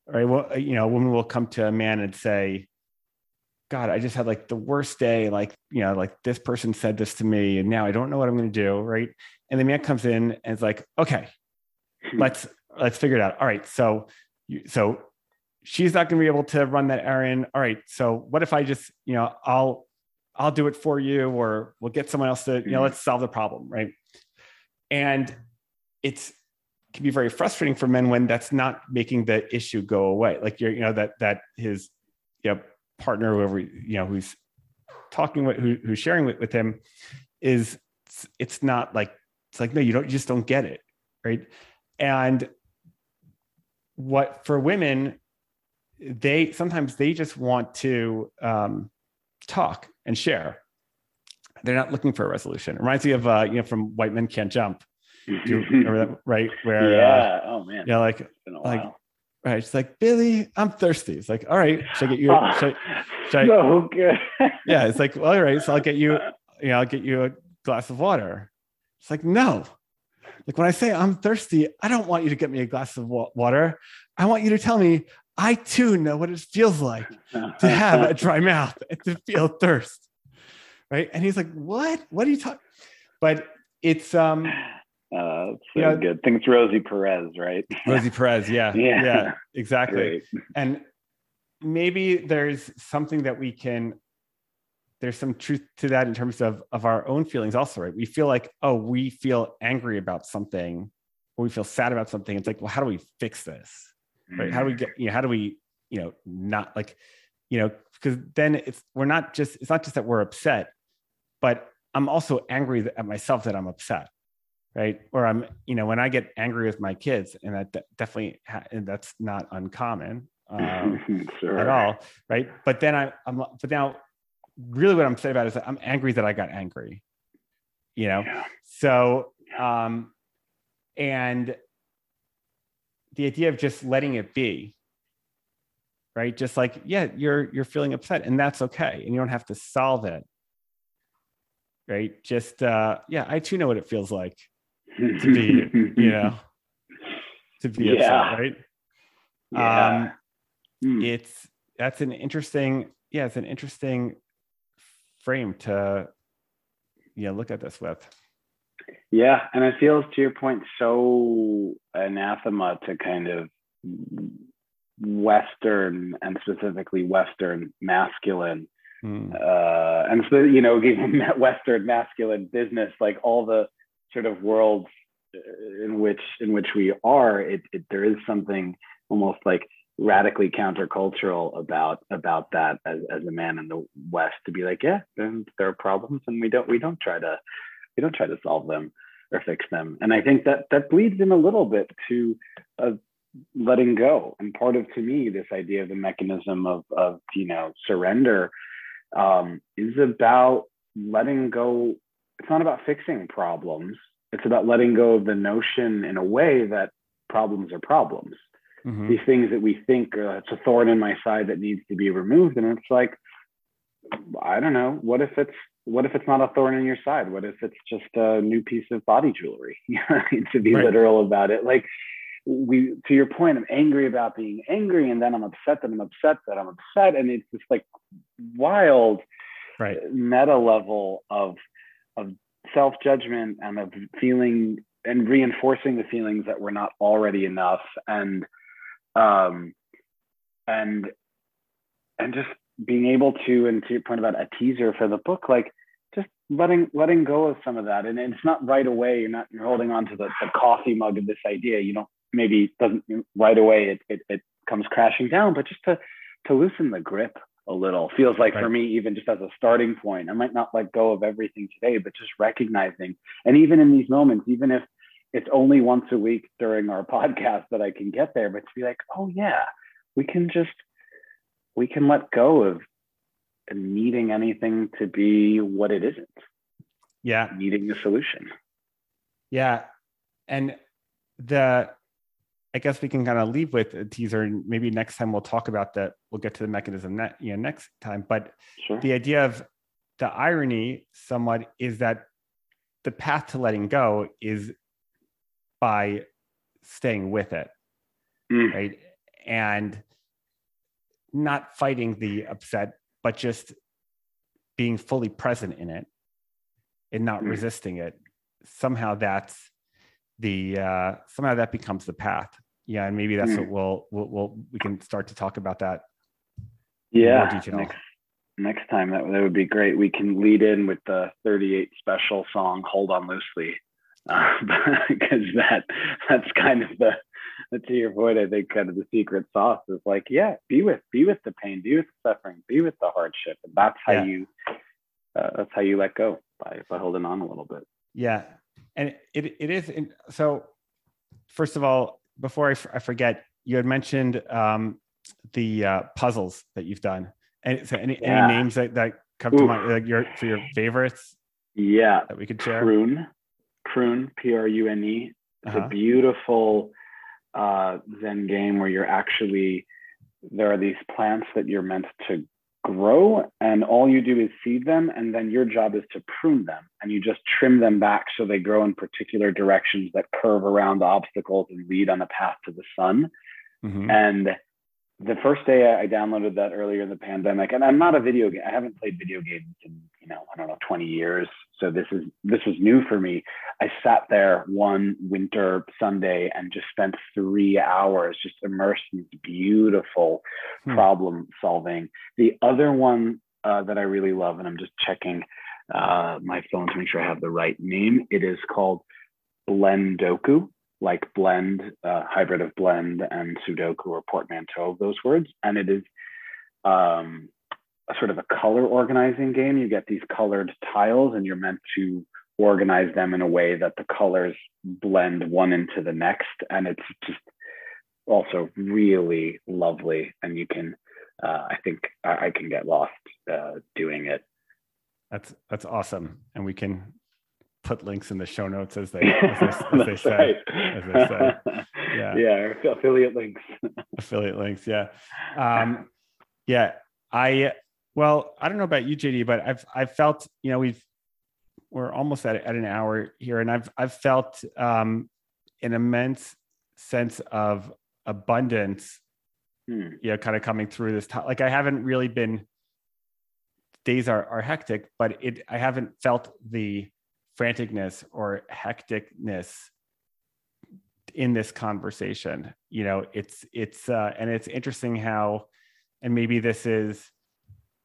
right, well, you know, women will come to a man and say, God, I just had like the worst day. Like, you know, like this person said this to me, and now I don't know what I'm going to do. Right. And the man comes in and it's like, okay, hmm. let's let's figure it out. All right. So so she's not going to be able to run that errand. All right. So what if I just, you know, I'll, I'll do it for you, or we'll get someone else to, you know, mm-hmm. let's solve the problem. Right. And it's, can be very frustrating for men when that's not making the issue go away. Like you're, you know, that, that his, you know, partner, whoever, you know, who's talking with who, who's sharing with, with him is it's not like it's like no you don't you just don't get it right and what for women they sometimes they just want to um, talk and share. They're not looking for a resolution. It reminds me of uh, you know from white men can't jump. Do you remember that right? Where yeah. uh, oh man. yeah like like right it's like billy i'm thirsty. It's like all right should i get you should, should I, so good yeah it's like well, all right so i'll get you you know i'll get you a glass of water. It's like no like when I say I'm thirsty, I don't want you to get me a glass of water. I want you to tell me I too know what it feels like to have a dry mouth and to feel thirst. Right. And he's like, What? What are you talking? But it's um uh, so you know, good. I think it's Rosie Perez, right? Rosie Perez, yeah. yeah. Yeah, exactly. Great. And maybe there's something that we can there's some truth to that in terms of of our own feelings also right? We feel like oh we feel angry about something or we feel sad about something. It's like well how do we fix this? Right? How do we get you know how do we you know not like you know because then it's we're not just it's not just that we're upset but i'm also angry at myself that i'm upset right? Or i'm you know when i get angry with my kids and that definitely ha- and that's not uncommon um, sure. at all right? But then I, i'm but now really what I'm saying about it is that I'm angry that I got angry, you know? Yeah. So, um, and the idea of just letting it be, right? Just like, yeah, you're, you're feeling upset and that's okay. And you don't have to solve it. Right. Just, uh, yeah, I too know what it feels like to be, you know, to be yeah. upset. Right. Yeah. Um, mm. it's, that's an interesting, yeah, it's an interesting frame to you know look at this with yeah and it feels to your point so anathema to kind of western and specifically western masculine mm. uh, and so you know western masculine business like all the sort of worlds in which in which we are it, it there is something almost like radically countercultural about about that as, as a man in the west to be like yeah there are problems and we don't we don't try to we don't try to solve them or fix them. And i think that that bleeds in a little bit to uh, letting go. And part of to me this idea of the mechanism of of you know surrender um, is about letting go. It's not about fixing problems. It's about letting go of the notion in a way that problems are problems mm-hmm. these things that we think uh, it's a thorn in my side that needs to be removed. And it's like i don't know. What if it's what if it's not a thorn in your side? What if it's just a new piece of body jewelry? To be right. literal about it. Like we to your point i'm angry about being angry and then i'm upset that i'm upset that i'm upset. And it's just like wild right. meta level of of self judgment and of feeling and reinforcing the feelings that were not already enough. And um, and and just being able to and to your point about a teaser for the book like just letting letting go of some of that. And, and it's not right away. You're not you're holding on to the, the coffee mug of this idea. You don't maybe doesn't right away it, it, it comes crashing down but just to to loosen the grip a little feels like right. for me even just as a starting point. I might not let go of everything today but just recognizing and even in these moments even if it's only once a week during our podcast that I can get there, but to be like, oh yeah, we can just we can let go of needing anything to be what it isn't. Yeah. Needing the solution. Yeah. And the I guess we can kind of leave with a teaser and maybe next time we'll talk about that. We'll get to the mechanism that you know next time. But sure. the idea of the irony somewhat is that the path to letting go is by staying with it mm. right? And not fighting the upset but just being fully present in it and not mm. resisting it. Somehow that's the uh somehow that becomes the path. Yeah and maybe that's mm. what we'll, we'll we'll we can start to talk about that yeah next, next time. That, that would be great. We can lead in with the 38 special song hold on loosely uh, because that that's kind of the to your point i think kind of the secret sauce is like yeah be with be with the pain be with the suffering be with the hardship and that's how yeah. you uh, that's how you let go by by holding on a little bit. Yeah, and it it is. In, so, first of all, before I, f- I forget, you had mentioned um, the uh, puzzles that you've done, and so any, Yeah. any names that, that come to mind, like your for your favorites Yeah, that we could share. prune, prune, P R U N E. It's Uh-huh. a beautiful uh, Zen game where you're actually there are these plants that you're meant to grow, and all you do is seed them, and then your job is to prune them, and you just trim them back so they grow in particular directions that curve around obstacles and lead on a path to the sun. Mhm. And the first day I I downloaded that earlier in the pandemic, and I'm not a video game. I haven't played video games in you know I don't know 20 years, so this is this was new for me. I sat there one winter Sunday and just spent three hours just immersed in this beautiful Hmm. problem solving. The other one uh, that I really love, and I'm just checking uh, my phone to make sure I have the right name. It is called Blendoku, like blend, uh, hybrid of blend and Sudoku or portmanteau of those words. And it is um, a sort of a color organizing game. You get these colored tiles and you're meant to organize them in a way that the colors blend one into the next. And it's just also really lovely. And you can, uh, I think I, I can get lost uh, doing it. That's that's awesome, and we can put links in the show notes as they as they, as they say right. as they say. Yeah. Yeah. Affiliate links. affiliate links. Yeah, um, yeah. I well, I don't know about you, JD, but I've I've felt you know we've we're almost at at an hour here, and I've I've felt um, an immense sense of abundance Hmm. you know, kind of coming through this time. Like I haven't really been days are are hectic, but it I haven't felt the franticness or hecticness in this conversation. You know, it's it's uh and it's interesting how and maybe this is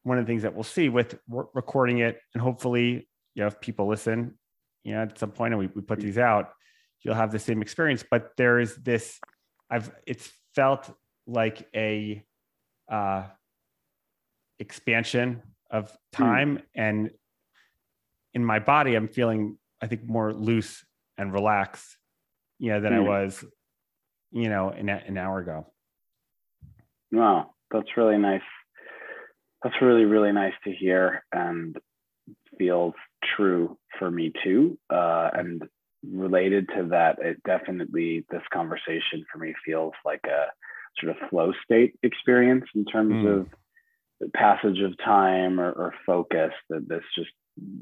one of the things that we'll see with re- recording it and hopefully, you know, if people listen, you know, at some point and we, we put these out, you'll have the same experience. But there is this, I've it's felt like a uh, expansion of time and in my body i'm feeling i think more loose and relaxed you know than i Hmm. was you know an, an hour ago Wow, that's really nice. That's really, really nice to hear and feels true for me too. Uh, and related to that, it definitely, this conversation for me feels like a sort of flow state experience in terms Mm. of the passage of time or, or focus that this just,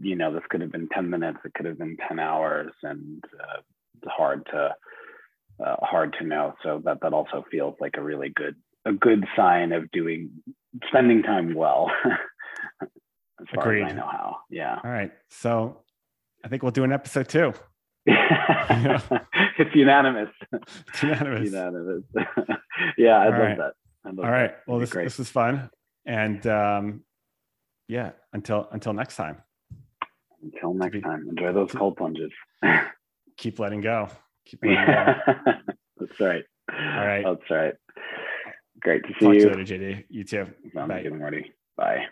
you know, this could have been 10 minutes, it could have been 10 hours and uh, it's hard to, uh, hard to know. So that, that also feels like a really good a good sign of doing spending time well as far Agreed. as I know how. Yeah. all right so i think we'll do an episode two it's unanimous. it's unanimous unanimous. yeah, I'd love right. that. I'd love all right that. well this, great. this was fun and um yeah until until next time Until next be- time, enjoy those to- cold plunges. keep letting go keep letting go That's right. All right. That's right. Great to see talk to you. you later jd you too Sounds Bye. good, Marty. Bye.